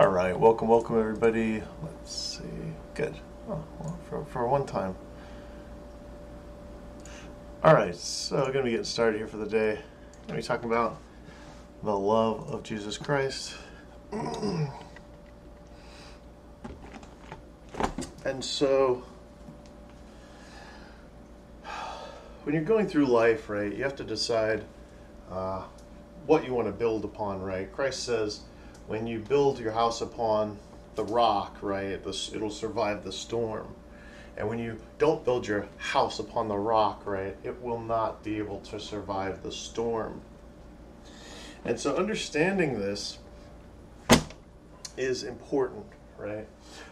All right, welcome, welcome everybody. Let's see. Good. Oh, well, for, for one time. All right, so we're going to be getting started here for the day. Going to be talking about the love of Jesus Christ. and so, when you're going through life, right, you have to decide uh, what you want to build upon, right? Christ says, when you build your house upon the rock, right, it'll survive the storm. And when you don't build your house upon the rock, right, it will not be able to survive the storm. And so understanding this is important, right?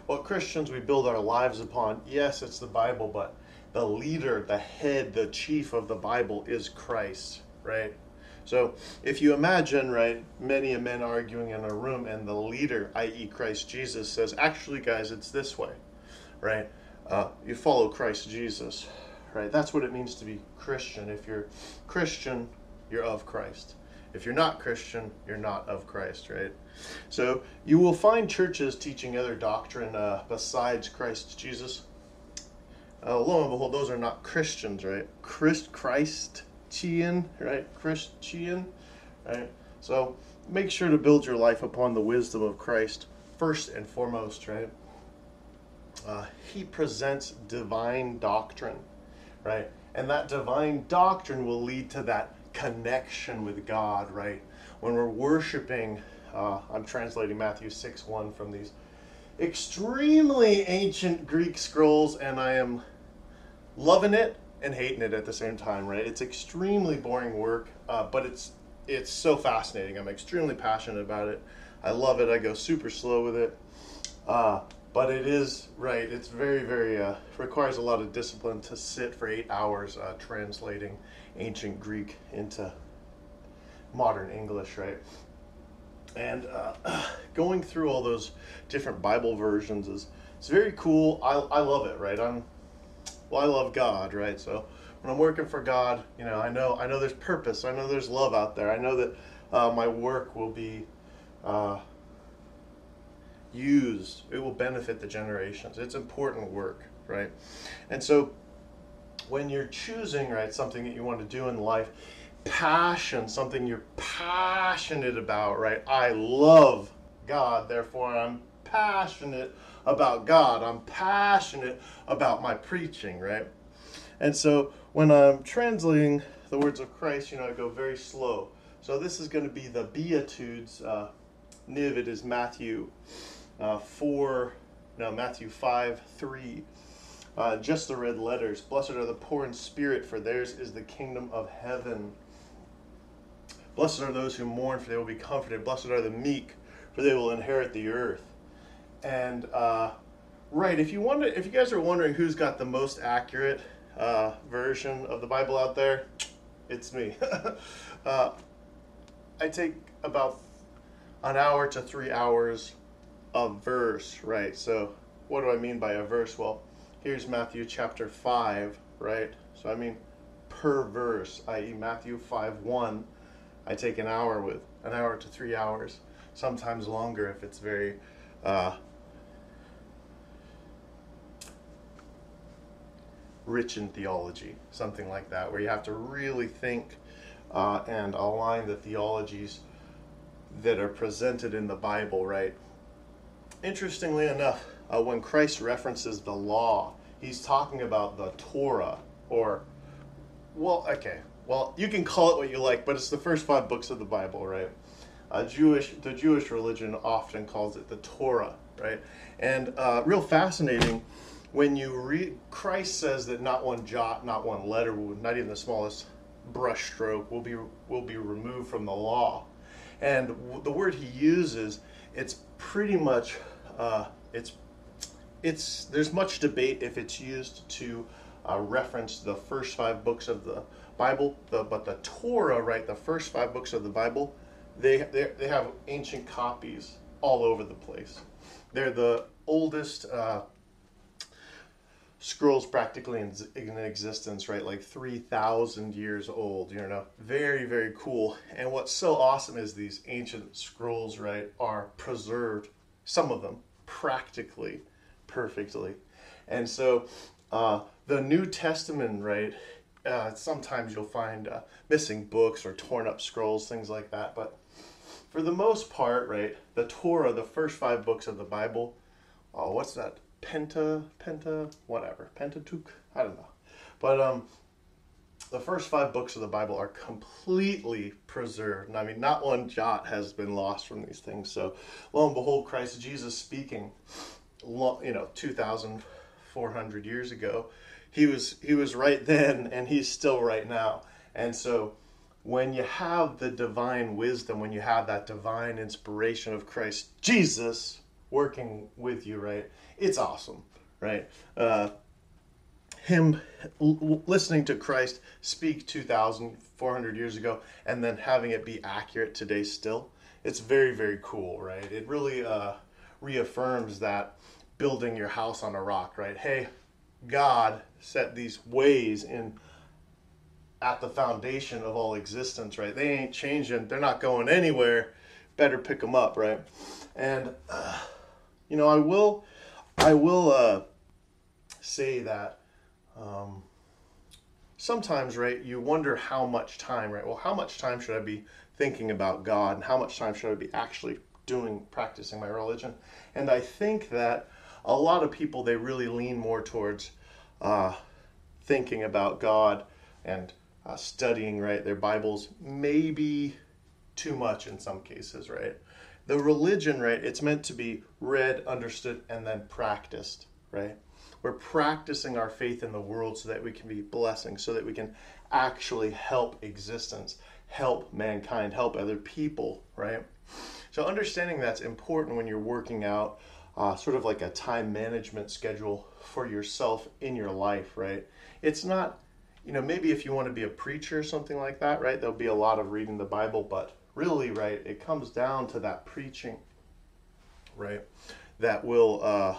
Well, Christians, we build our lives upon, yes, it's the Bible, but the leader, the head, the chief of the Bible is Christ, right? So if you imagine, right, many men arguing in a room, and the leader, i.e., Christ Jesus, says, actually, guys, it's this way, right? Uh, you follow Christ Jesus, right? That's what it means to be Christian. If you're Christian, you're of Christ. If you're not Christian, you're not of Christ, right? So you will find churches teaching other doctrine uh, besides Christ Jesus. Uh, lo and behold, those are not Christians, right? Christ, Christ Christian, right? Christian, right? So make sure to build your life upon the wisdom of Christ first and foremost, right? Uh, he presents divine doctrine, right? And that divine doctrine will lead to that connection with God, right? When we're worshiping, uh, I'm translating Matthew 6 1 from these extremely ancient Greek scrolls, and I am loving it and hating it at the same time, right? It's extremely boring work, uh, but it's it's so fascinating. I'm extremely passionate about it. I love it. I go super slow with it. Uh, but it is right. It's very, very uh, requires a lot of discipline to sit for eight hours uh, translating ancient Greek into modern English, right? And uh, going through all those different Bible versions is it's very cool. I, I love it, right? I'm well, I love God, right? So when I'm working for God, you know, I know I know there's purpose. I know there's love out there. I know that uh, my work will be uh, used. It will benefit the generations. It's important work, right? And so when you're choosing, right, something that you want to do in life, passion, something you're passionate about, right? I love God, therefore I'm passionate about God. I'm passionate about my preaching, right? And so when I'm translating the words of Christ, you know, I go very slow. So this is going to be the Beatitudes. Uh, Niv, it is Matthew uh, 4, no, Matthew 5, 3. Uh, just the red letters. Blessed are the poor in spirit, for theirs is the kingdom of heaven. Blessed are those who mourn, for they will be comforted. Blessed are the meek, for they will inherit the earth. And uh, right, if you wonder, if you guys are wondering who's got the most accurate uh, version of the Bible out there, it's me. uh, I take about an hour to three hours of verse, right? So, what do I mean by a verse? Well, here's Matthew chapter 5, right? So, I mean per verse, i.e., Matthew 5 1, I take an hour with, an hour to three hours, sometimes longer if it's very uh, rich in theology, something like that, where you have to really think uh, and align the theologies that are presented in the Bible, right? Interestingly enough, uh, when Christ references the law, he's talking about the Torah, or, well, okay, well, you can call it what you like, but it's the first five books of the Bible, right? Uh, Jewish, the Jewish religion often calls it the Torah, right? And uh, real fascinating when you read, Christ says that not one jot, not one letter, not even the smallest brush stroke will be will be removed from the law. And the word he uses, it's pretty much, uh, it's it's there's much debate if it's used to uh, reference the first five books of the Bible, the, but the Torah, right, the first five books of the Bible, they, they, they have ancient copies all over the place. They're the oldest uh, scrolls practically in, in, existence, right? Like 3,000 years old, you know, very, very cool. And what's so awesome is these ancient scrolls, right, are preserved some of them practically perfectly. And so uh, the New Testament, right? Uh, sometimes you'll find uh, missing books or torn up scrolls, things like that. But for the most part, right, the Torah, the first five books of the Bible, oh, what's that? Penta, Penta, whatever, Pentateuch? I don't know. But um, the first five books of the Bible are completely preserved. I mean, not one jot has been lost from these things. So, lo and behold, Christ Jesus speaking, you know, 2,400 years ago, he was he was right then, and he's still right now. And so, when you have the divine wisdom, when you have that divine inspiration of Christ Jesus working with you, right? It's awesome, right? Uh, him listening to Christ speak 2,400 years ago and then having it be accurate today still, it's very, very cool, right? It really uh, reaffirms that building your house on a rock, right? Hey, God set these ways in at the foundation of all existence, right? They ain't changing. They're not going anywhere. Better pick them up, right? And uh, you know, I will, I will uh, say that um, sometimes, right, you wonder how much time, right? Well, how much time should I be thinking about God and how much time should I be actually doing, practicing my religion? And I think that a lot of people, they really lean more towards uh, thinking about God and uh, studying, right, their Bibles, maybe too much in some cases, right? The religion, right, it's meant to be read, understood, and then practiced, right? We're practicing our faith in the world so that we can be blessing, so that we can actually help existence, help mankind, help other people, right? So understanding that's important when you're working out uh, sort of like a time management schedule for yourself in your life, right? It's not, you know, maybe if you want to be a preacher or something like that, right? There'll be a lot of reading the Bible, but really, right, it comes down to that preaching, right? That will uh,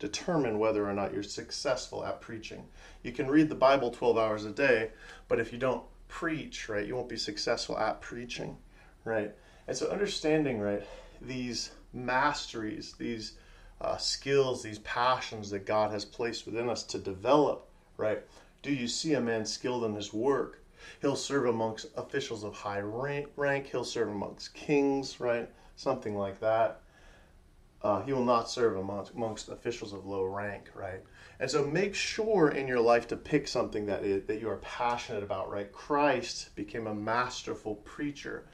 determine whether or not you're successful at preaching. You can read the Bible 12 hours a day, but if you don't preach, right, you won't be successful at preaching, right? And so understanding, right, these masteries, these uh, skills, these passions that God has placed within us to develop, right? Do you see a man skilled in his work? He'll serve amongst officials of high rank, he'll serve amongst kings, right? Something like that uh, he will not serve amongst, amongst officials of low rank, right? And so make sure in your life to pick something that is, that you are passionate about, right? Christ became a masterful preacher,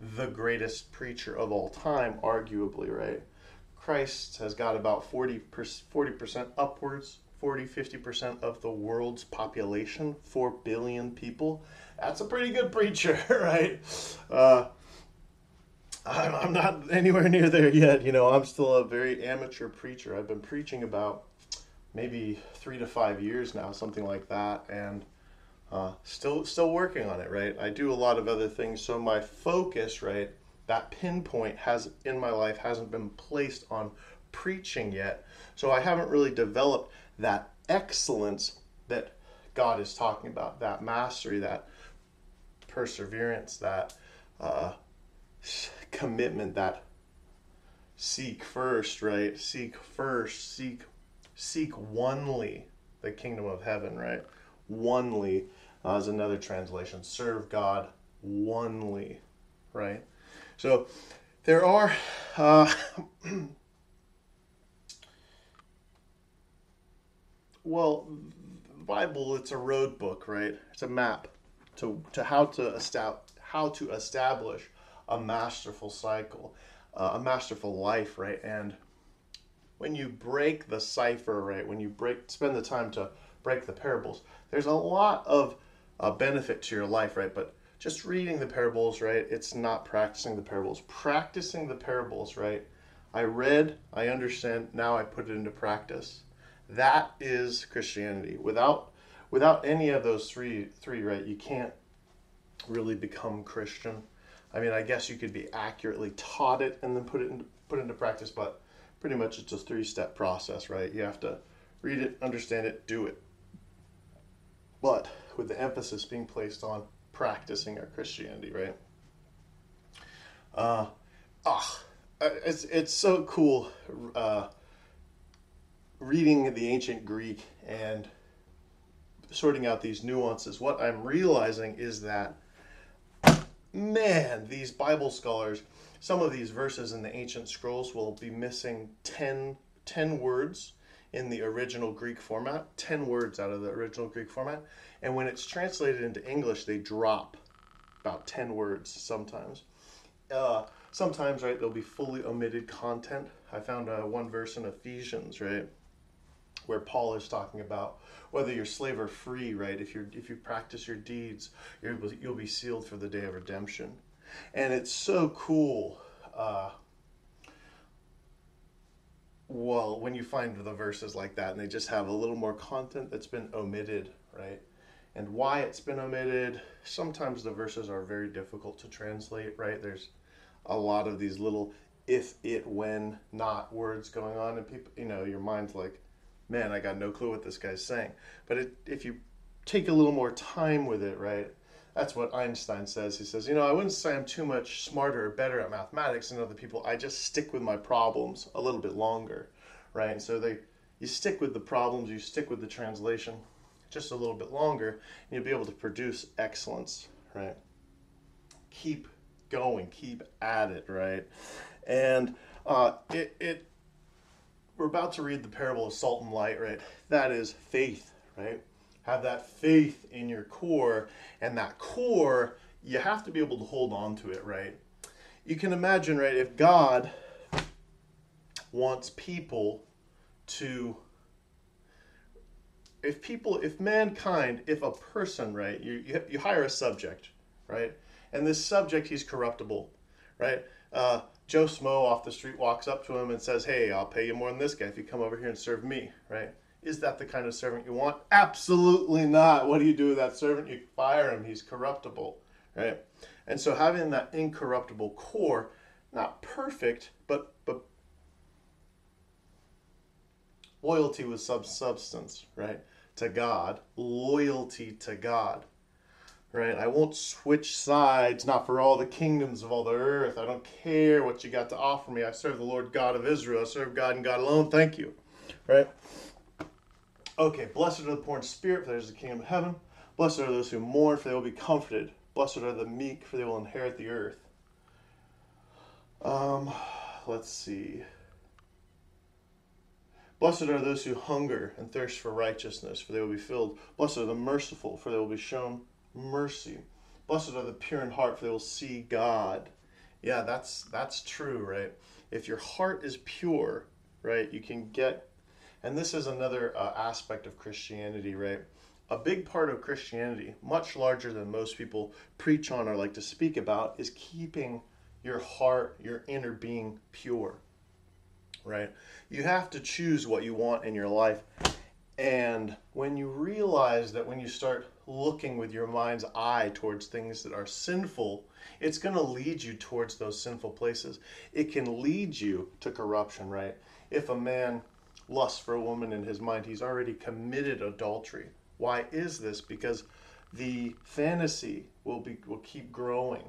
the greatest preacher of all time, arguably, right? Christ has got about 40 percent upwards, 40 50% of the world's population, 4 billion people. That's a pretty good preacher, right? Uh, I'm, I'm not anywhere near there yet. You know, I'm still a very amateur preacher. I've been preaching about maybe three to five years now, something like that, and uh, still still working on it. Right, I do a lot of other things, so my focus, right, that pinpoint has in my life hasn't been placed on preaching yet. So I haven't really developed that excellence that God is talking about, that mastery, that perseverance, that uh, commitment that seek first, right? Seek first, seek seek onely the kingdom of heaven, right? Onely uh, is another translation. Serve God onely, right? So there are uh, well, Bible it's a road book, right? It's a map to to how to establish how to establish a masterful cycle, uh, a masterful life, right? And when you break the cipher, right, when you break, spend the time to break the parables, there's a lot of uh, benefit to your life, right? But just reading the parables, right, it's not practicing the parables. Practicing the parables, right? I read, I understand, now I put it into practice. That is Christianity. Without without any of those three three, right, you can't really become Christian. I mean, I guess you could be accurately taught it and then put it into, put into practice, but pretty much it's a three step process, right? You have to read it, understand it, do it. But with the emphasis being placed on practicing our Christianity, right? Uh, ah, uh, it's it's so cool uh, reading the ancient Greek and sorting out these nuances. What I'm realizing is that man, these Bible scholars, some of these verses in the ancient scrolls will be missing 10, 10 words in the original Greek format, 10 words out of the original Greek format. And when it's translated into English, they drop about 10 words sometimes. Uh, sometimes, right, there'll be fully omitted content. I found uh, one verse in Ephesians, right, where Paul is talking about whether you're slave or free, right? If you if you practice your deeds, you will be sealed for the day of redemption. And it's so cool. Uh, well, when you find the verses like that and they just have a little more content that's been omitted, right? And why it's been omitted, sometimes the verses are very difficult to translate, right? There's a lot of these little if, it, when, not words going on, and people, you know, your mind's like, man, I got no clue what this guy's saying. But it, if you take a little more time with it, right? That's what Einstein says. He says, you know, I wouldn't say I'm too much smarter or better at mathematics than other people. I just stick with my problems a little bit longer, right? And so they, you stick with the problems, you stick with the translation just a little bit longer, and you'll be able to produce excellence, right? Keep going, keep at it, right? And uh, it, it we're about to read the parable of salt and light, right? That is faith, right? Have that faith in your core, and that core, you have to be able to hold on to it, right? You can imagine, right, if God wants people to if people if mankind if a person right you, you, you hire a subject right and this subject he's corruptible right uh, Joe Schmo off the street walks up to him and says, Hey, I'll pay you more than this guy if you come over here and serve me, right? Is that the kind of servant you want? Absolutely not. What do you do with that servant? You fire him. He's corruptible, right? And so having that incorruptible core, not perfect, but but loyalty with sub substance, right? To God, loyalty to God right? I won't switch sides, not for all the kingdoms of all the earth. I don't care what you got to offer me. I serve the Lord God of Israel. I serve God and God alone. Thank you, right? Okay, blessed are the poor in spirit, for theirs is the kingdom of heaven. Blessed are those who mourn, for they will be comforted. Blessed are the meek, for they will inherit the earth. Um, let's see. Blessed are those who hunger and thirst for righteousness, for they will be filled. Blessed are the merciful, for they will be shown mercy. Blessed are the pure in heart, for they will see God. Yeah, that's that's true, right? If your heart is pure, right, you can get. And this is another uh, aspect of Christianity, right? A big part of Christianity, much larger than most people preach on or like to speak about, is keeping your heart, your inner being pure, right? You have to choose what you want in your life. And when you realize that when you start looking with your mind's eye towards things that are sinful, it's going to lead you towards those sinful places. It can lead you to corruption, right? If a man lusts for a woman in his mind, he's already committed adultery. Why is this? Because the fantasy will be will keep growing.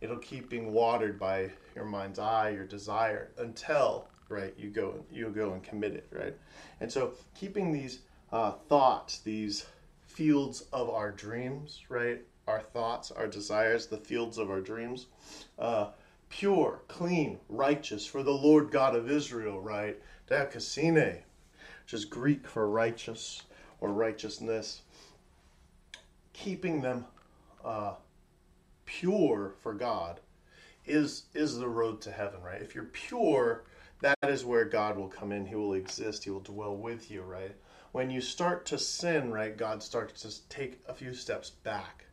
It'll keep being watered by your mind's eye, your desire, until right you go you go and commit it, right? And so keeping these uh, thoughts, these fields of our dreams, right? Our thoughts, our desires, the fields of our dreams. Uh, pure, clean, righteous for the Lord God of Israel, right? Dikasine, which is Greek for righteous or righteousness. Keeping them uh, pure for God is is the road to heaven, right? If you're pure, that is where God will come in. He will exist. He will dwell with you, right? When you start to sin, right, God starts to take a few steps back.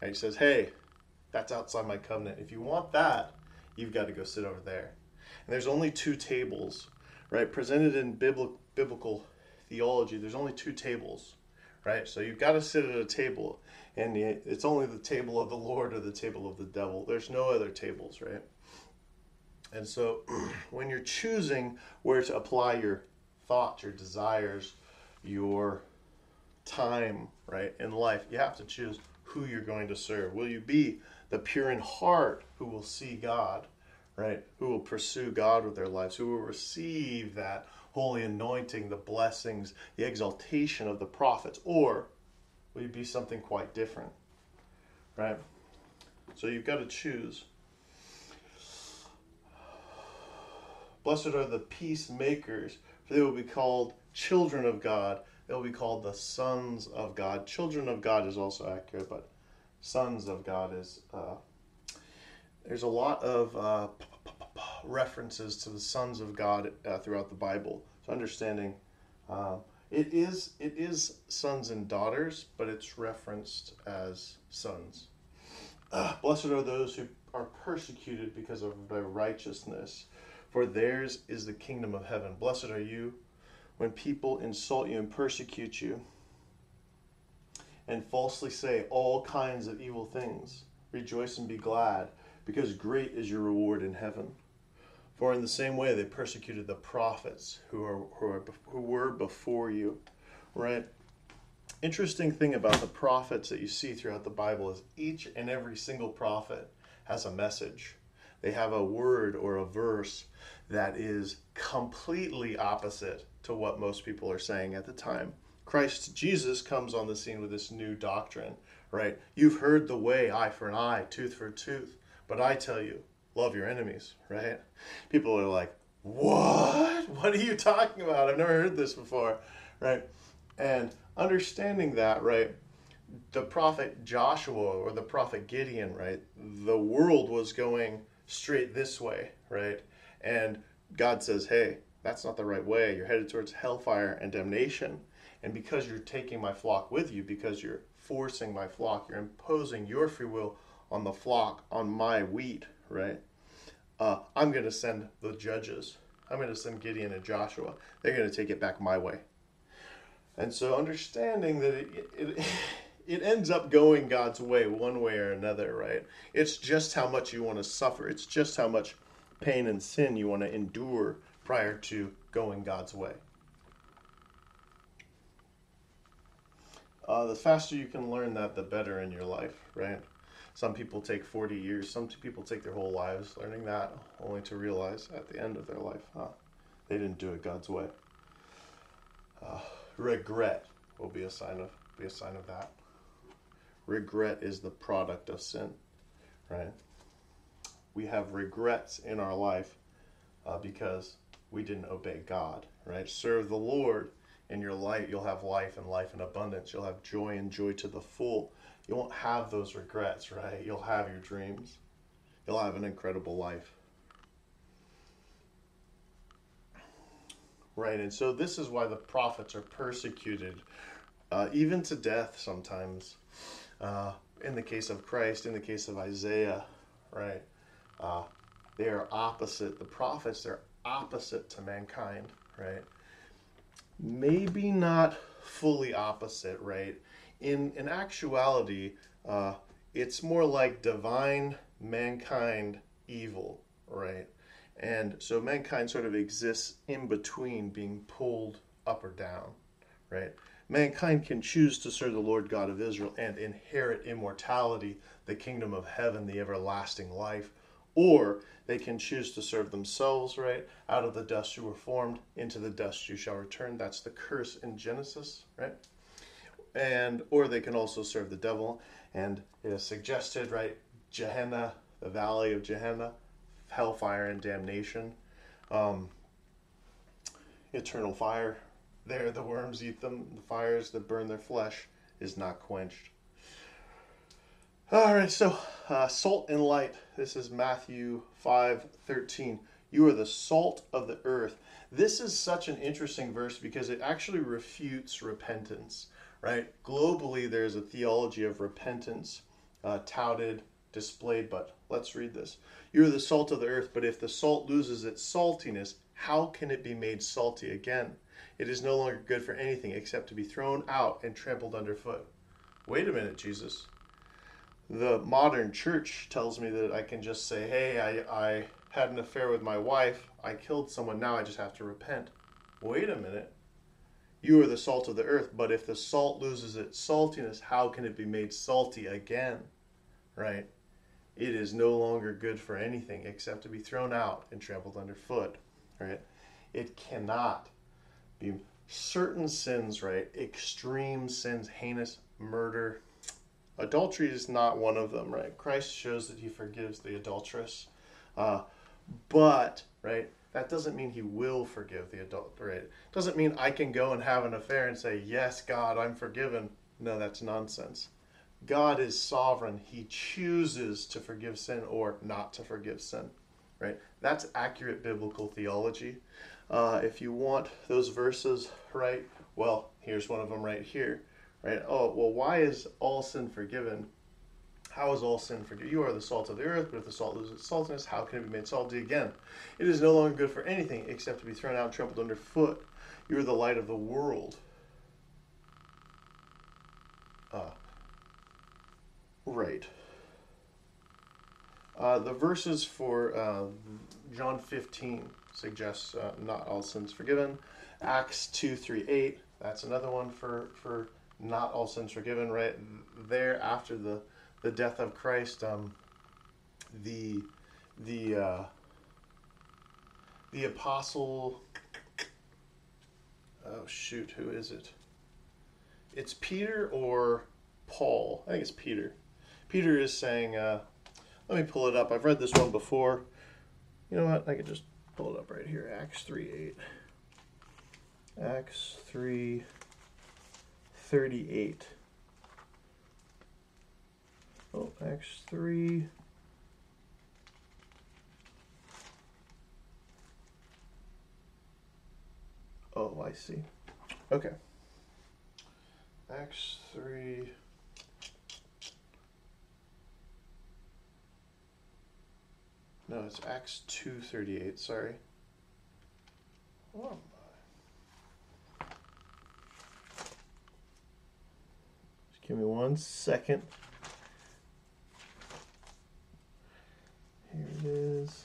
He says, hey, that's outside my covenant. If you want that, you've got to go sit over there. And there's only two tables, right? Presented in biblical theology, there's only two tables, right? So you've got to sit at a table, and it's only the table of the Lord or the table of the devil. There's no other tables, right? And so when you're choosing where to apply your thoughts, your desires, your time, right, in life, you have to choose who you're going to serve. Will you be the pure in heart who will see God, right? Who will pursue God with their lives, who will receive that holy anointing, the blessings, the exaltation of the prophets, or will you be something quite different, right? So you've got to choose. Blessed are the peacemakers, for they will be called children of God. They will be called the sons of God. Children of God is also accurate, but sons of God is. Uh, there's a lot of uh, references to the sons of God uh, throughout the Bible. So understanding uh, it is it is sons and daughters, but it's referenced as sons. Uh, blessed are those who are persecuted because of their righteousness, for theirs is the kingdom of heaven. Blessed are you when people insult you and persecute you and falsely say all kinds of evil things. Rejoice and be glad, because great is your reward in heaven. For in the same way they persecuted the prophets who, are, who, are, who were before you. Right? Interesting thing about the prophets that you see throughout the Bible is each and every single prophet has a message. They have a word or a verse that is completely opposite to what most people are saying at the time. Christ Jesus comes on the scene with this new doctrine, right? You've heard the way, eye for an eye, tooth for tooth, but I tell you, love your enemies, right? People are like, what? What are you talking about? I've never heard this before, right? And understanding that, right? The prophet Joshua or the prophet Gideon, right? The world was going straight this way, right? And God says, hey, that's not the right way. You're headed towards hellfire and damnation. And because you're taking my flock with you, because you're forcing my flock, you're imposing your free will on the flock, on my wheat, right? Uh, I'm going to send the judges. I'm going to send Gideon and Joshua. They're going to take it back my way. And so understanding that it, it, it ends up going God's way one way or another, right? It's just how much you want to suffer. It's just how much pain and sin you want to endure prior to going God's way. Uh, the faster you can learn that, the better in your life, right? Some people take 40 years, some people take their whole lives learning that, only to realize at the end of their life, huh, they didn't do it God's way. Uh, regret will be a sign of be a sign of that. Regret is the product of sin, right? We have regrets in our life uh, because we didn't obey God, right? Serve the Lord in your light, You'll have life and life in abundance. You'll have joy and joy to the full you won't have those regrets, right? You'll have your dreams. You'll have an incredible life. Right, and so this is why the prophets are persecuted, uh, even to death sometimes. Uh, in the case of Christ, in the case of Isaiah, right? Uh, they are opposite. The prophets, they're opposite to mankind, right? Maybe not fully opposite, right? in in actuality, uh, it's more like divine mankind evil, right? And so mankind sort of exists in between being pulled up or down, right? Mankind can choose to serve the Lord God of Israel and inherit immortality, the kingdom of heaven, the everlasting life, or they can choose to serve themselves, right? Out of the dust you were formed, into the dust you shall return. That's the curse in Genesis, right? and or they can also serve the devil. And it is suggested, right, Gehenna, the valley of Gehenna, hellfire and damnation, um, eternal fire. There, the worms eat them. The fires that burn their flesh is not quenched. All right, so uh, salt and light. This is Matthew five thirteen. You are the salt of the earth. This is such an interesting verse because it actually refutes repentance right? Globally, there's a theology of repentance uh, touted, displayed, but let's read this. You're the salt of the earth, but if the salt loses its saltiness, how can it be made salty again? It is no longer good for anything except to be thrown out and trampled underfoot. Wait a minute, Jesus. The modern church tells me that I can just say, hey, I, I had an affair with my wife, I killed someone, now I just have to repent. Wait a minute. You are the salt of the earth, but if the salt loses its saltiness, how can it be made salty again? Right? it is no longer good for anything except to be thrown out and trampled underfoot, right? It cannot be certain sins, right? Extreme sins, heinous murder. Adultery is not one of them, right? Christ shows that he forgives the adulteress. Uh, but, right, that doesn't mean he will forgive the adult, right? Doesn't mean I can go and have an affair and say, Yes, God, I'm forgiven. No, that's nonsense. God is sovereign. He chooses to forgive sin or not to forgive sin, right? That's accurate biblical theology. Uh, if you want those verses, right, well, here's one of them right here, right? Oh, well, why is all sin forgiven? How is all sin forgiven? You are the salt of the earth, but if the salt loses its saltiness, how can it be made salty again? It is no longer good for anything except to be thrown out and trampled underfoot. You are the light of the world. Uh, right. Uh, the verses for uh, John 15 suggests uh, not all sins forgiven. Acts 2, 3, 8, that's another one for, for not all sins forgiven, right? There, after the, the death of Christ, um, the, the, uh, the apostle, oh shoot, who is it? It's Peter or Paul. I think it's Peter. Peter is saying, uh, let me pull it up. I've read this one before. You know what? I could just pull it up right here. Acts 3 8. Acts 3 38. Oh, Acts 3. Oh, I see. Okay. Acts 3. No, it's Acts 2.38, sorry. Oh my. Just give me one second. Here it is.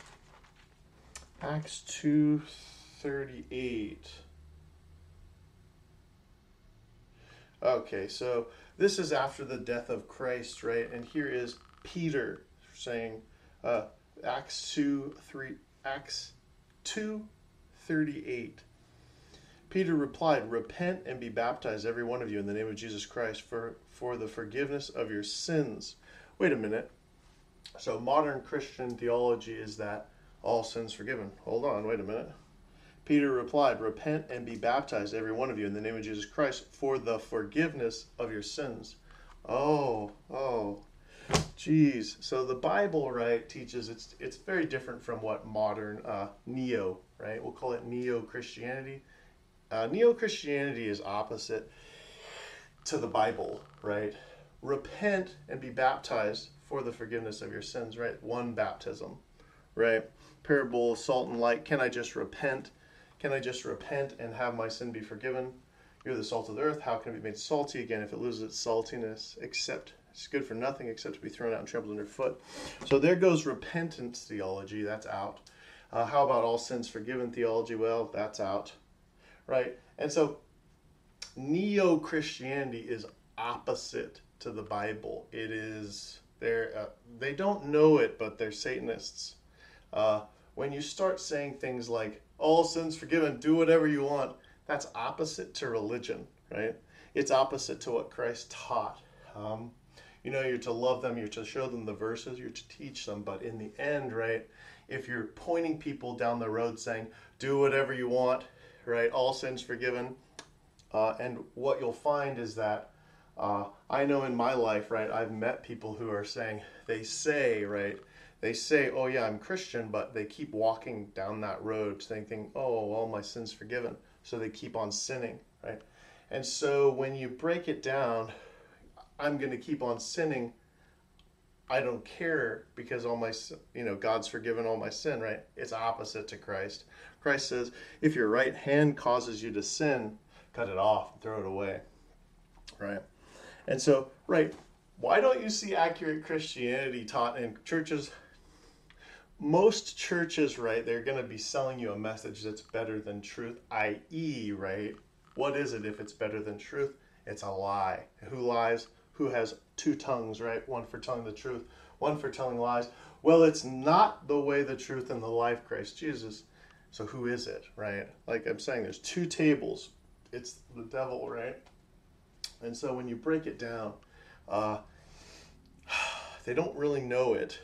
Acts 2.38. Okay, so this is after the death of Christ, right? And here is Peter saying, uh, Acts 2 3 Acts 2 38. Peter replied, Repent and be baptized, every one of you, in the name of Jesus Christ, for, for the forgiveness of your sins. Wait a minute. So, modern Christian theology is that all sins forgiven. Hold on, wait a minute. Peter replied, Repent and be baptized, every one of you, in the name of Jesus Christ, for the forgiveness of your sins. Oh, oh, Jeez. So the Bible, right, teaches it's it's very different from what modern uh, neo, right? We'll call it neo Christianity. Uh, neo Christianity is opposite to the Bible, right? Repent and be baptized for the forgiveness of your sins, right? One baptism, right? Parable of salt and light. Can I just repent? Can I just repent and have my sin be forgiven? You're the salt of the earth. How can it be made salty again if it loses its saltiness? Except it's good for nothing except to be thrown out and trampled underfoot. So there goes repentance theology. That's out. Uh, how about all sins forgiven theology? Well, that's out. Right? And so neo Christianity is opposite to the Bible. It is they're uh, they don't know it, but they're Satanists. Uh, when you start saying things like "all sins forgiven," do whatever you want, that's opposite to religion, right? It's opposite to what Christ taught. Um, you know, you're to love them, you're to show them the verses, you're to teach them. But in the end, right, if you're pointing people down the road saying, do whatever you want, right, all sins forgiven, uh, and what you'll find is that uh, I know in my life, right, I've met people who are saying, they say, right, they say, oh yeah, I'm Christian, but they keep walking down that road thinking, oh, all my sins forgiven. So they keep on sinning, right? And so when you break it down, I'm going to keep on sinning. I don't care because all my you know God's forgiven all my sin, right? It's opposite to Christ. Christ says, if your right hand causes you to sin, cut it off, and throw it away. Right? And so, right, why don't you see accurate Christianity taught in churches? Most churches, right, they're going to be selling you a message that's better than truth, i.e., right? What is it if it's better than truth? It's a lie. Who lies? who has two tongues, right? One for telling the truth, one for telling lies. Well, it's not the way, the truth, and the life, Christ Jesus. So who is it, right? Like I'm saying, there's two tables. It's the devil, right? And so when you break it down, uh, they don't really know it,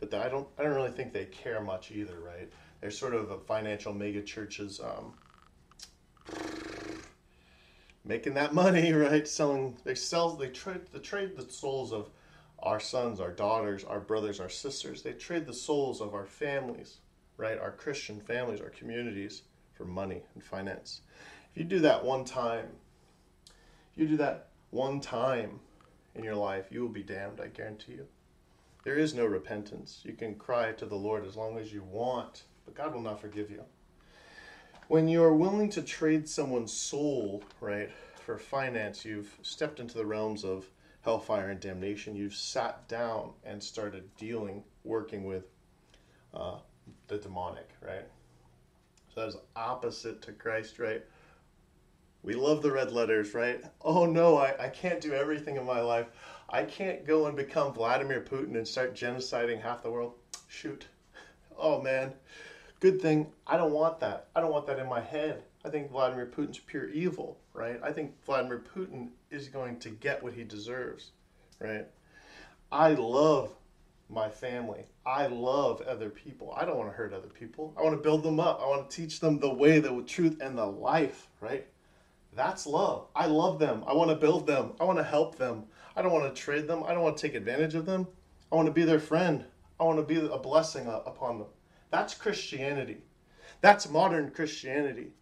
but I don't. I don't really think they care much either, right? They're sort of a financial mega churches. Um, making that money, right? Selling, they sell, they trade, they trade the souls of our sons, our daughters, our brothers, our sisters. They trade the souls of our families, right? Our Christian families, our communities for money and finance. If you do that one time, if you do that one time in your life, you will be damned, I guarantee you. There is no repentance. You can cry to the Lord as long as you want, but God will not forgive you when you are willing to trade someone's soul, right, for finance, you've stepped into the realms of hellfire and damnation. You've sat down and started dealing, working with uh, the demonic, right? So that is opposite to Christ, right? We love the red letters, right? Oh no, I, I can't do everything in my life. I can't go and become Vladimir Putin and start genociding half the world. Shoot. Oh man good thing. I don't want that. I don't want that in my head. I think Vladimir Putin's pure evil, right? I think Vladimir Putin is going to get what he deserves, right? I love my family. I love other people. I don't want to hurt other people. I want to build them up. I want to teach them the way, the truth, and the life, right? That's love. I love them. I want to build them. I want to help them. I don't want to trade them. I don't want to take advantage of them. I want to be their friend. I want to be a blessing upon them. That's Christianity. That's modern Christianity.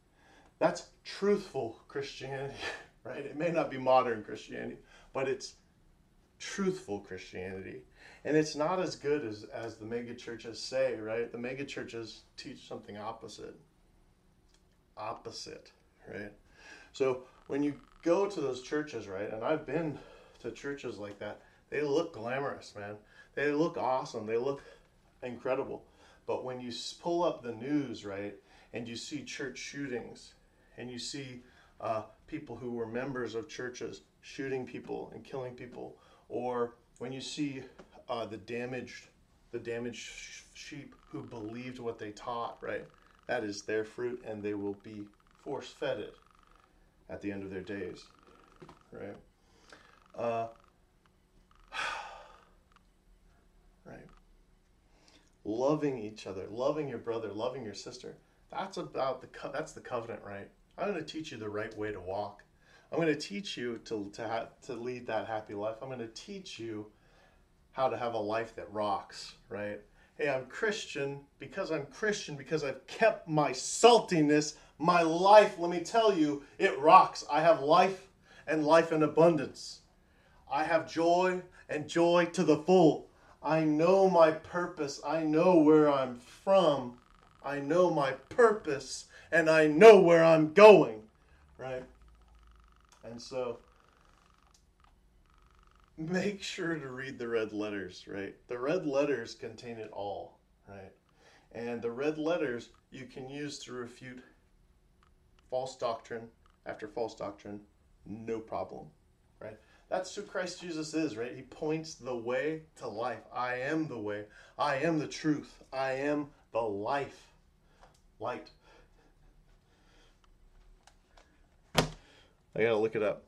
That's truthful Christianity, right? It may not be modern Christianity, but it's truthful Christianity. And it's not as good as, as the mega churches say, right? The mega churches teach something opposite. Opposite, right? So when you go to those churches, right, and I've been to churches like that, they look glamorous, man. They look awesome. They look incredible. But when you pull up the news, right, and you see church shootings, and you see uh, people who were members of churches shooting people and killing people, or when you see uh, the damaged, the damaged sheep who believed what they taught, right, that is their fruit, and they will be force fed it at the end of their days, right? Uh, right loving each other, loving your brother, loving your sister. That's about the co- that's the covenant, right? I'm going to teach you the right way to walk. I'm going to teach you to to ha- to lead that happy life. I'm going to teach you how to have a life that rocks, right? Hey, I'm Christian because I'm Christian because I've kept my saltiness, my life, let me tell you, it rocks. I have life and life in abundance. I have joy and joy to the full. I know my purpose. I know where I'm from. I know my purpose and I know where I'm going. Right? And so make sure to read the red letters, right? The red letters contain it all, right? And the red letters you can use to refute false doctrine after false doctrine, no problem, right? That's who Christ Jesus is, right? He points the way to life. I am the way. I am the truth. I am the life. Light. I gotta look it up.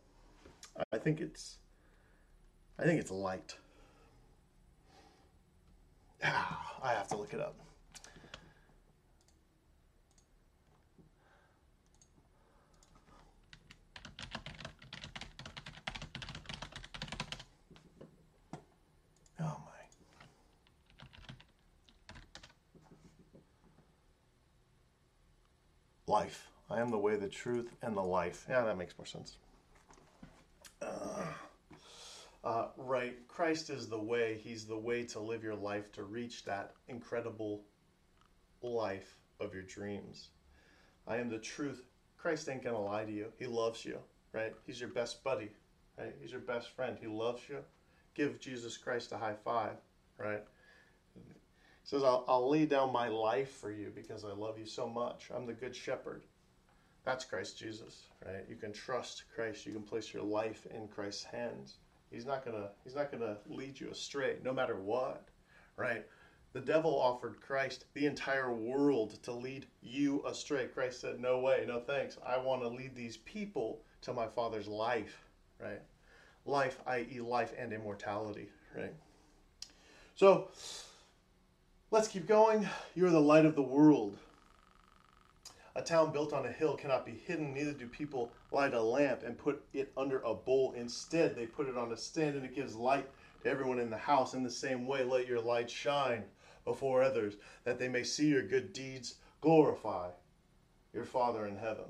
I think it's I think it's light. Ah, I have to look it up. life. I am the way, the truth, and the life. Yeah, that makes more sense. Uh, uh, right. Christ is the way. He's the way to live your life to reach that incredible life of your dreams. I am the truth. Christ ain't going to lie to you. He loves you, right? He's your best buddy, right? He's your best friend. He loves you. Give Jesus Christ a high five, right? He says, I'll, I'll lay down my life for you because I love you so much. I'm the good shepherd. That's Christ Jesus, right? You can trust Christ. You can place your life in Christ's hands. He's not gonna he's not gonna lead you astray, no matter what, right? The devil offered Christ the entire world to lead you astray. Christ said, "No way, no thanks. I want to lead these people to my Father's life, right? Life, i.e., life and immortality, right? So let's keep going. You're the light of the world. A town built on a hill cannot be hidden, neither do people light a lamp and put it under a bowl. Instead, they put it on a stand and it gives light to everyone in the house. In the same way, let your light shine before others, that they may see your good deeds, glorify your Father in heaven.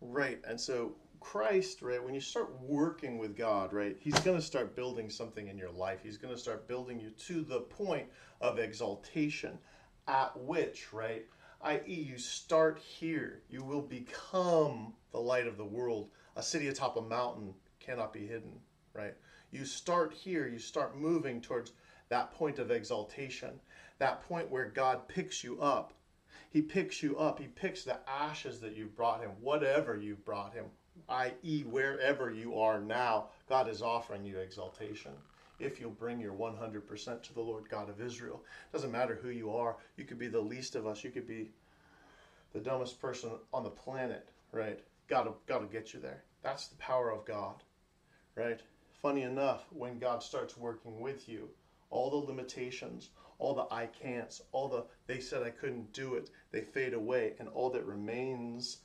Right, and so Christ, right, when you start working with God, right, He's going to start building something in your life. He's going to start building you to the point of exaltation, at which, right, i.e., you start here. You will become the light of the world. A city atop a mountain cannot be hidden, right? You start here, you start moving towards that point of exaltation, that point where God picks you up. He picks you up. He picks the ashes that you've brought him, whatever you've brought him, i.e., wherever you are now, God is offering you exaltation. If you'll bring your 100% to the Lord God of Israel, it doesn't matter who you are. You could be the least of us. You could be the dumbest person on the planet, right? God will, God will get you there. That's the power of God, right? Funny enough, when God starts working with you, all the limitations, all the I can'ts, all the they said I couldn't do it, they fade away, and all that remains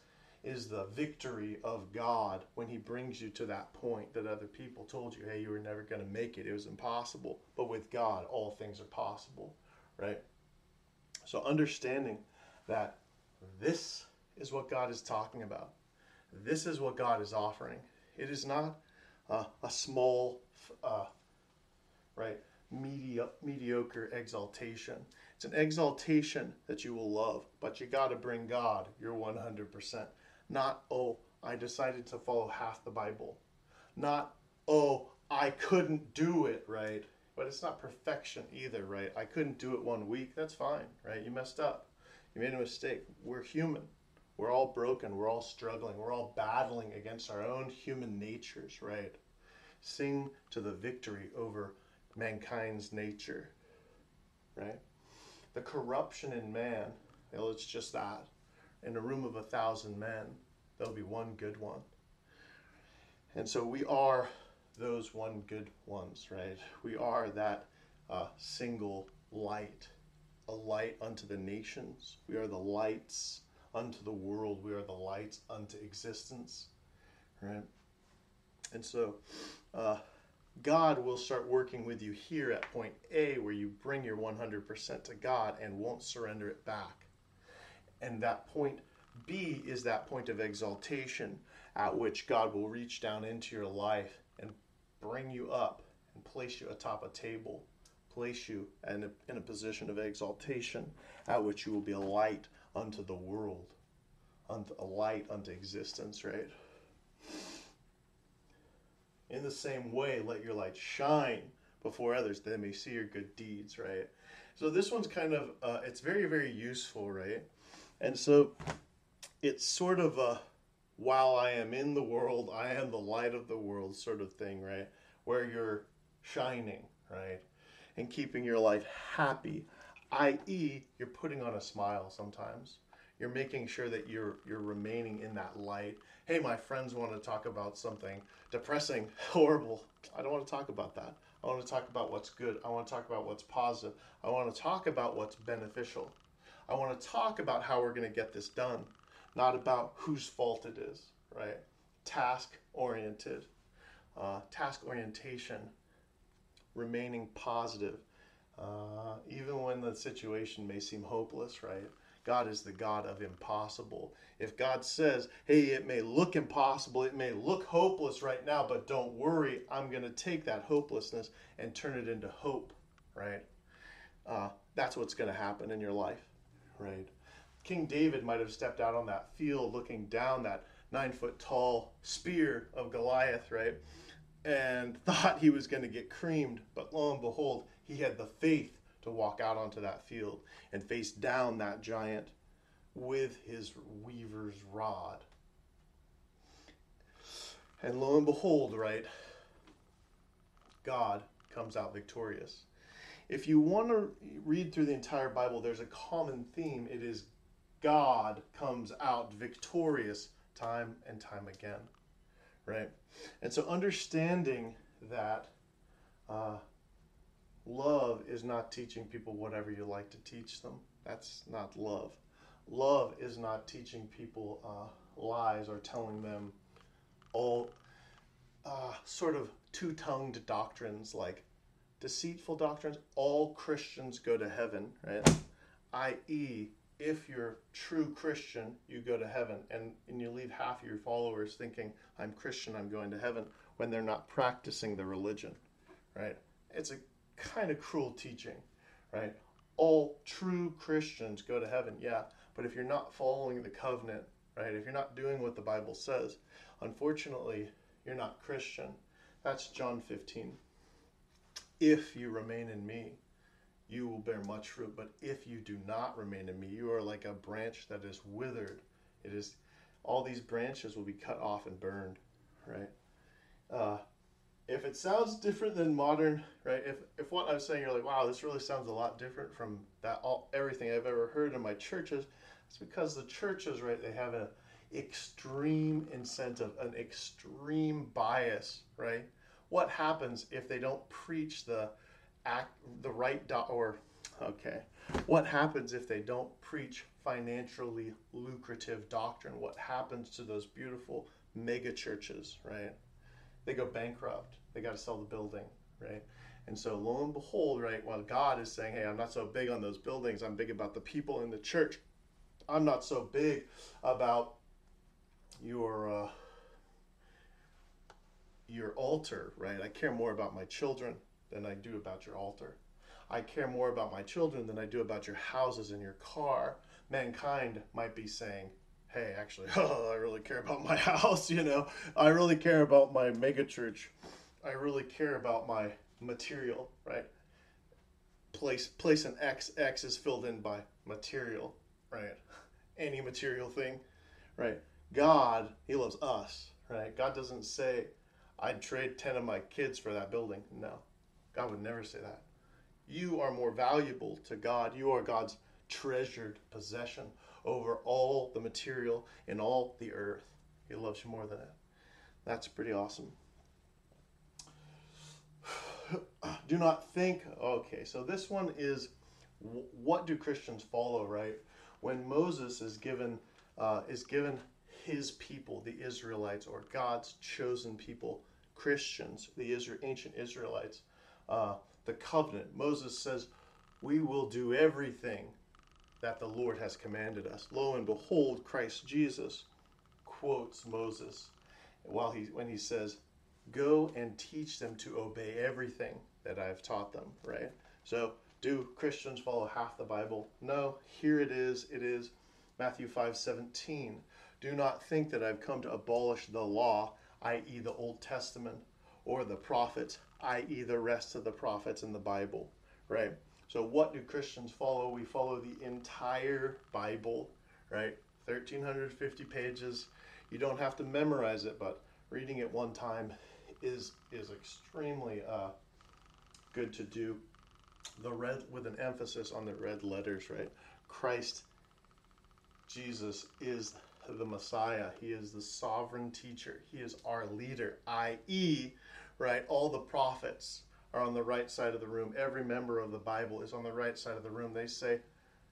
is the victory of God when He brings you to that point that other people told you, hey, you were never going to make it. It was impossible. But with God, all things are possible, right? So understanding that this is what God is talking about, this is what God is offering. It is not a small, uh, right, medi- mediocre exaltation. It's an exaltation that you will love, but you got to bring God your 100%. Not, oh, I decided to follow half the Bible. Not, oh, I couldn't do it, right? But it's not perfection either, right? I couldn't do it one week. That's fine, right? You messed up. You made a mistake. We're human. We're all broken. We're all struggling. We're all battling against our own human natures, right? Sing to the victory over mankind's nature, right? The corruption in man, well, it's just that in a room of a thousand men, there'll be one good one. And so we are those one good ones, right? We are that uh, single light, a light unto the nations. We are the lights unto the world. We are the lights unto existence, right? And so uh, God will start working with you here at point A, where you bring your 100% to God and won't surrender it back. And that point B is that point of exaltation at which God will reach down into your life and bring you up and place you atop a table, place you in a, in a position of exaltation at which you will be a light unto the world, unto, a light unto existence, right? In the same way, let your light shine before others that they may see your good deeds, right? So this one's kind of, uh, it's very, very useful, right? And so it's sort of a while I am in the world, I am the light of the world sort of thing, right? Where you're shining, right? And keeping your life happy, i.e., you're putting on a smile sometimes. You're making sure that you're you're remaining in that light. Hey, my friends want to talk about something depressing, horrible. I don't want to talk about that. I want to talk about what's good. I want to talk about what's positive. I want to talk about what's beneficial. I want to talk about how we're going to get this done, not about whose fault it is, right? Task oriented, uh, task orientation, remaining positive, uh, even when the situation may seem hopeless, right? God is the God of impossible. If God says, hey, it may look impossible, it may look hopeless right now, but don't worry, I'm going to take that hopelessness and turn it into hope, right? Uh, that's what's going to happen in your life right? King David might have stepped out on that field looking down that nine foot tall spear of Goliath, right? And thought he was going to get creamed. But lo and behold, he had the faith to walk out onto that field and face down that giant with his weaver's rod. And lo and behold, right, God comes out victorious. If you want to read through the entire Bible, there's a common theme. It is God comes out victorious time and time again, right? And so understanding that uh, love is not teaching people whatever you like to teach them. That's not love. Love is not teaching people uh, lies or telling them all uh, sort of two tongued doctrines like deceitful doctrines. All Christians go to heaven, right? I.e., if you're true Christian, you go to heaven, and, and you leave half of your followers thinking, I'm Christian, I'm going to heaven, when they're not practicing the religion, right? It's a kind of cruel teaching, right? All true Christians go to heaven, yeah, but if you're not following the covenant, right, if you're not doing what the Bible says, unfortunately, you're not Christian. That's John 15. If you remain in me, you will bear much fruit. But if you do not remain in me, you are like a branch that is withered. It is all these branches will be cut off and burned, right? Uh, if it sounds different than modern, right? If if what I'm saying you're like, wow, this really sounds a lot different from that all everything I've ever heard in my churches, it's because the churches, right, they have an extreme incentive, an extreme bias, right? What happens if they don't preach the act the right do- or okay. What happens if they don't preach financially lucrative doctrine? What happens to those beautiful mega churches right? They go bankrupt. They got to sell the building right? And so lo and behold right while god is saying hey i'm not so big on those buildings. I'm big about the people in the church. I'm not so big about your uh, your altar right? I care more about my children than I do about your altar. I care more about my children than I do about your houses and your car. Mankind might be saying, hey, actually, oh, I really care about my house, you know. I really care about my megachurch. I really care about my material, right? Place place an X, X is filled in by material, right? Any material thing, right? God, He loves us, right? God doesn't say, I'd trade 10 of my kids for that building. No. God would never say that. You are more valuable to God. You are God's treasured possession over all the material in all the earth. He loves you more than that. That's pretty awesome. do not think, okay, so this one is what do Christians follow, right? When Moses is given uh, is given his people, the Israelites, or God's chosen people, Christians, the Israel, ancient Israelites, uh, the covenant. Moses says, We will do everything that the Lord has commanded us. Lo and behold, Christ Jesus quotes Moses while he, when he says, Go and teach them to obey everything that I have taught them, right? So, do Christians follow half the Bible? No, here it is. It is Matthew 5 17. Do not think that I've come to abolish the law, i.e., the Old Testament, or the prophets, i.e., the rest of the prophets in the Bible, right? So, what do Christians follow? We follow the entire Bible, right? 1350 pages. You don't have to memorize it, but reading it one time is is extremely uh, good to do. The red with an emphasis on the red letters, right? Christ, Jesus is the Messiah. He is the sovereign teacher. He is our leader, i.e., right? All the prophets are on the right side of the room. Every member of the Bible is on the right side of the room. They say,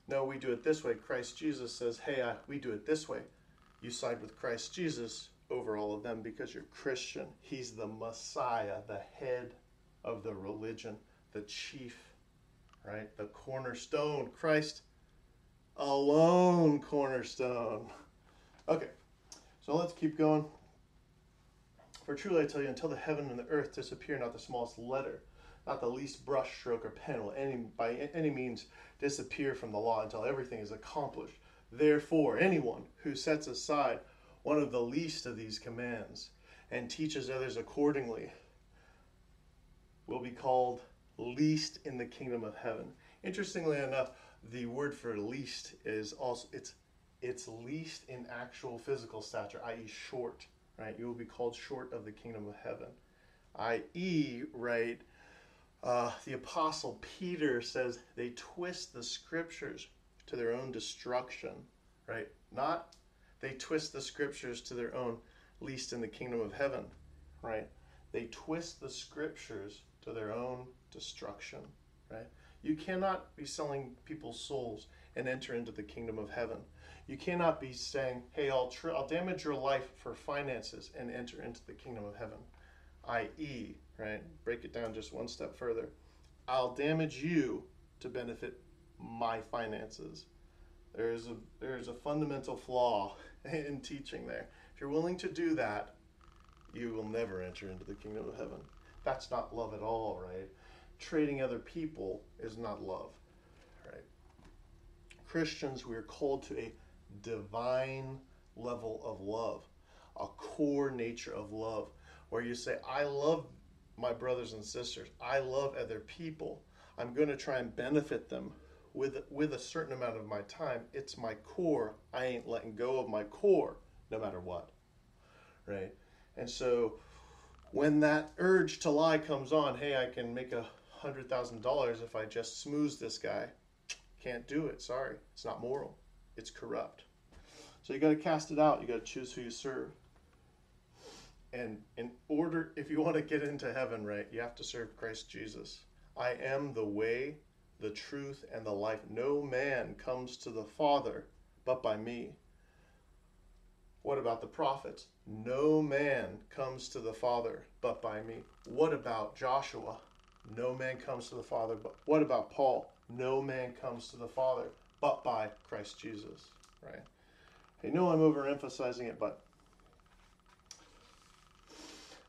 no, we do it this way. Christ Jesus says, hey, I, we do it this way. You side with Christ Jesus over all of them because you're Christian. He's the Messiah, the head of the religion, the chief, right? The cornerstone. Christ alone cornerstone. Okay, so let's keep going. For truly I tell you, until the heaven and the earth disappear, not the smallest letter, not the least brush stroke or pen will any, by any means disappear from the law until everything is accomplished. Therefore, anyone who sets aside one of the least of these commands and teaches others accordingly will be called least in the kingdom of heaven. Interestingly enough, the word for least is also it's it's least in actual physical stature, i.e., short, right? You will be called short of the kingdom of heaven. I.e., right, uh, the apostle Peter says they twist the scriptures to their own destruction, right? Not they twist the scriptures to their own least in the kingdom of heaven, right? They twist the scriptures to their own destruction, right? You cannot be selling people's souls and enter into the kingdom of heaven. You cannot be saying, "Hey, I'll tr- I'll damage your life for finances and enter into the kingdom of heaven." I.e., right? Break it down just one step further. I'll damage you to benefit my finances. There is a there is a fundamental flaw in teaching there. If you're willing to do that, you will never enter into the kingdom of heaven. That's not love at all, right? Trading other people is not love, right? Christians, we are called to a divine level of love, a core nature of love, where you say, I love my brothers and sisters, I love other people. I'm going to try and benefit them with with a certain amount of my time. It's my core. I ain't letting go of my core no matter what. Right? And so when that urge to lie comes on, hey, I can make a hundred thousand dollars if I just smooth this guy. Can't do it. Sorry. It's not moral. It's corrupt. So you got to cast it out. You got to choose who you serve. And in order, if you want to get into heaven, right, you have to serve Christ Jesus. I am the way, the truth, and the life. No man comes to the Father but by me. What about the prophets? No man comes to the Father but by me. What about Joshua? No man comes to the Father but what about Paul? No man comes to the Father but by Christ Jesus, right? I know I'm overemphasizing it, but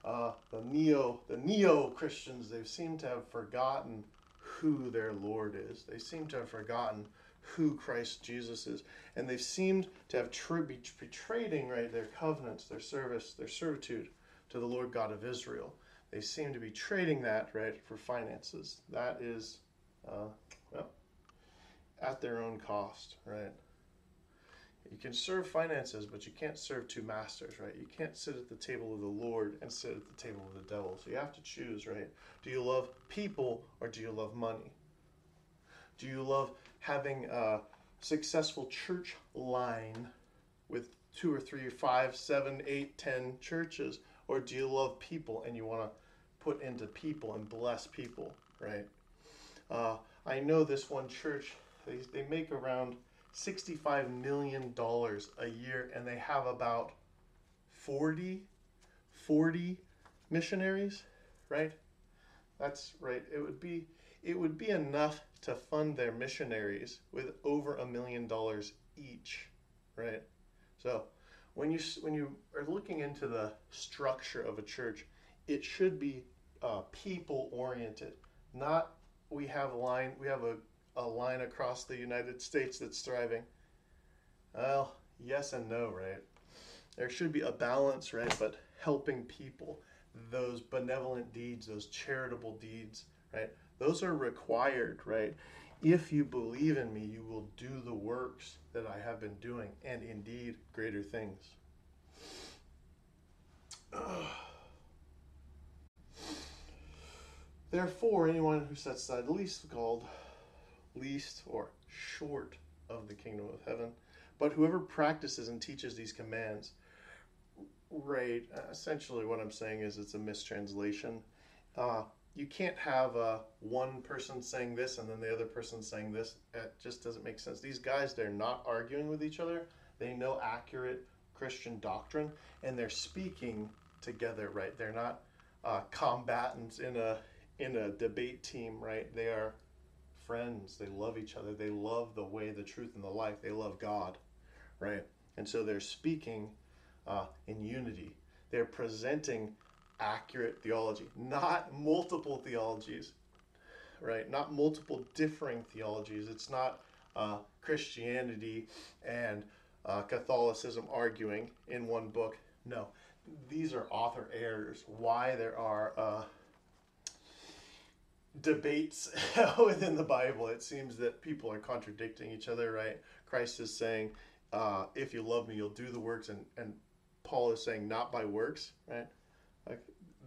uh, the neo the neo Christians they seem to have forgotten who their Lord is. They seem to have forgotten who Christ Jesus is, and they seemed to have be betraying right their covenants, their service, their servitude to the Lord God of Israel. They seem to be trading that right for finances. That is, uh, at their own cost, right? You can serve finances, but you can't serve two masters, right? You can't sit at the table of the Lord and sit at the table of the devil. So you have to choose, right? Do you love people or do you love money? Do you love having a successful church line with two or three, five, seven, eight, ten churches? Or do you love people and you want to put into people and bless people, right? Uh, I know this one church, they, they make around $65 million a year and they have about 40 40 missionaries right? That's right. It would be it would be enough to fund their missionaries with over a million dollars each right? So when you when you are looking into the structure of a church it should be uh, people oriented not we have line we have a a line across the United States that's thriving? Well, yes and no, right? There should be a balance, right? But helping people, those benevolent deeds, those charitable deeds, right? Those are required, right? If you believe in me, you will do the works that I have been doing, and indeed greater things. Therefore, anyone who sets aside the least called least or short of the kingdom of heaven. But whoever practices and teaches these commands, right, essentially what I'm saying is it's a mistranslation. Uh, you can't have uh, one person saying this and then the other person saying this. It just doesn't make sense. These guys, they're not arguing with each other. They know accurate Christian doctrine and they're speaking together, right? They're not uh, combatants in a in a debate team, right? They are friends. They love each other. They love the way, the truth, and the life. They love God, right? And so they're speaking uh, in unity. They're presenting accurate theology, not multiple theologies, right? Not multiple differing theologies. It's not uh, Christianity and uh, Catholicism arguing in one book. No, these are author errors. Why there are uh, debates within the Bible. It seems that people are contradicting each other, right? Christ is saying, uh, if you love me, you'll do the works. And, and Paul is saying, not by works, right? Like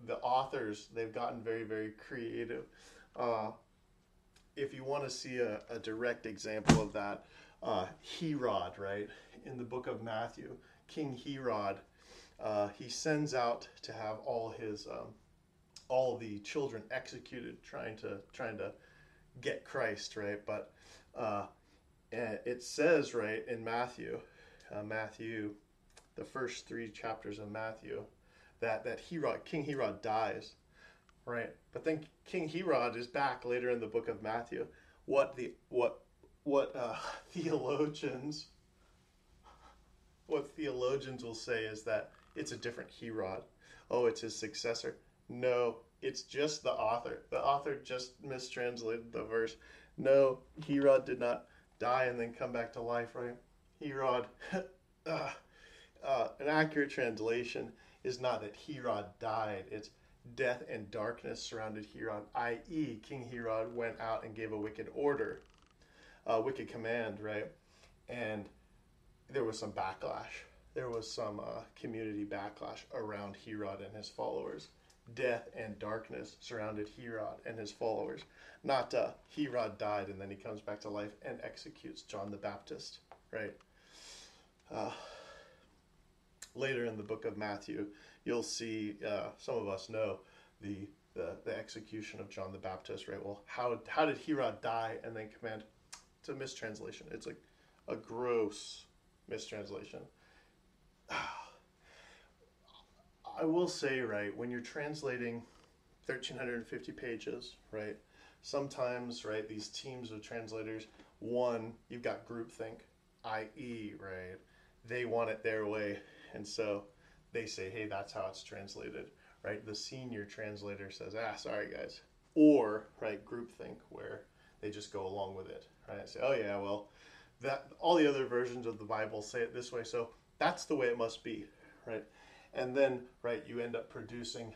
the authors, they've gotten very, very creative. Uh, if you want to see a, a direct example of that, uh, Herod, right, in the book of Matthew, King Herod, uh, he sends out to have all his um, all the children executed, trying to trying to get Christ, right? But uh, it says right in Matthew, uh, Matthew, the first three chapters of Matthew, that that Herod, King Herod dies, right? But then King Herod is back later in the book of Matthew. What the what what uh, theologians what theologians will say is that it's a different Herod. Oh, it's his successor. No, it's just the author. The author just mistranslated the verse. No, Herod did not die and then come back to life, right? Herod, uh, uh, an accurate translation is not that Herod died, it's death and darkness surrounded Herod, i.e., King Herod went out and gave a wicked order, a wicked command, right? And there was some backlash. There was some uh, community backlash around Herod and his followers. Death and darkness surrounded Herod and his followers. Not uh, Herod died and then he comes back to life and executes John the Baptist, right? Uh, later in the book of Matthew, you'll see, uh, some of us know, the, the, the execution of John the Baptist, right? Well, how, how did Herod die and then command? It's a mistranslation. It's like a gross mistranslation. I will say, right, when you're translating 1350 pages, right, sometimes, right, these teams of translators, one, you've got groupthink, i.e., right, they want it their way. And so they say, hey, that's how it's translated, right? The senior translator says, ah, sorry, guys. Or, right, groupthink, where they just go along with it, right? Say, oh, yeah, well, that all the other versions of the Bible say it this way, so that's the way it must be, right? And then, right, you end up producing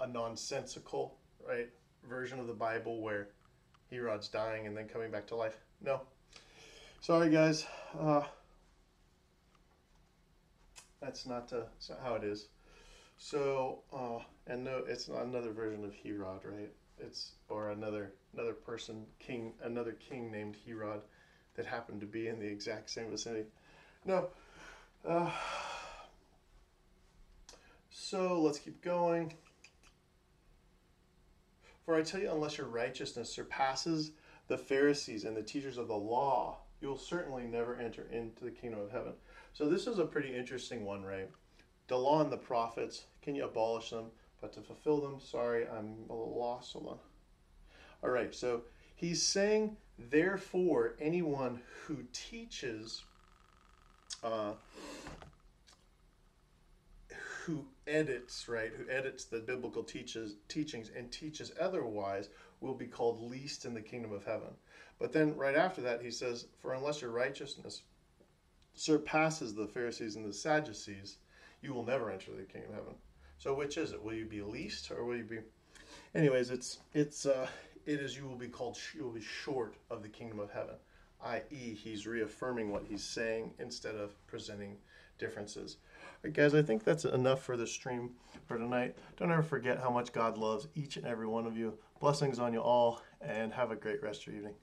a nonsensical, right, version of the Bible where Herod's dying and then coming back to life. No. Sorry, guys. Uh, that's not, uh, not how it is. So, uh, and no, it's not another version of Herod, right? It's or another another person, king, another king named Herod, that happened to be in the exact same vicinity. No. Uh, so let's keep going. For I tell you, unless your righteousness surpasses the Pharisees and the teachers of the law, you'll certainly never enter into the kingdom of heaven. So this is a pretty interesting one, right? The law and the prophets, can you abolish them? But to fulfill them, sorry, I'm a little lost. Hold on. All right, so he's saying, therefore, anyone who teaches, uh, who edits, right, who edits the biblical teaches, teachings and teaches otherwise will be called least in the kingdom of heaven. But then right after that, he says, For unless your righteousness surpasses the Pharisees and the Sadducees, you will never enter the kingdom of heaven. So which is it? Will you be least or will you be anyways it's it's uh it is you will be called you will be short of the kingdom of heaven i.e., he's reaffirming what he's saying instead of presenting differences. Guys, I think that's enough for the stream for tonight. Don't ever forget how much God loves each and every one of you. Blessings on you all, and have a great rest of your evening.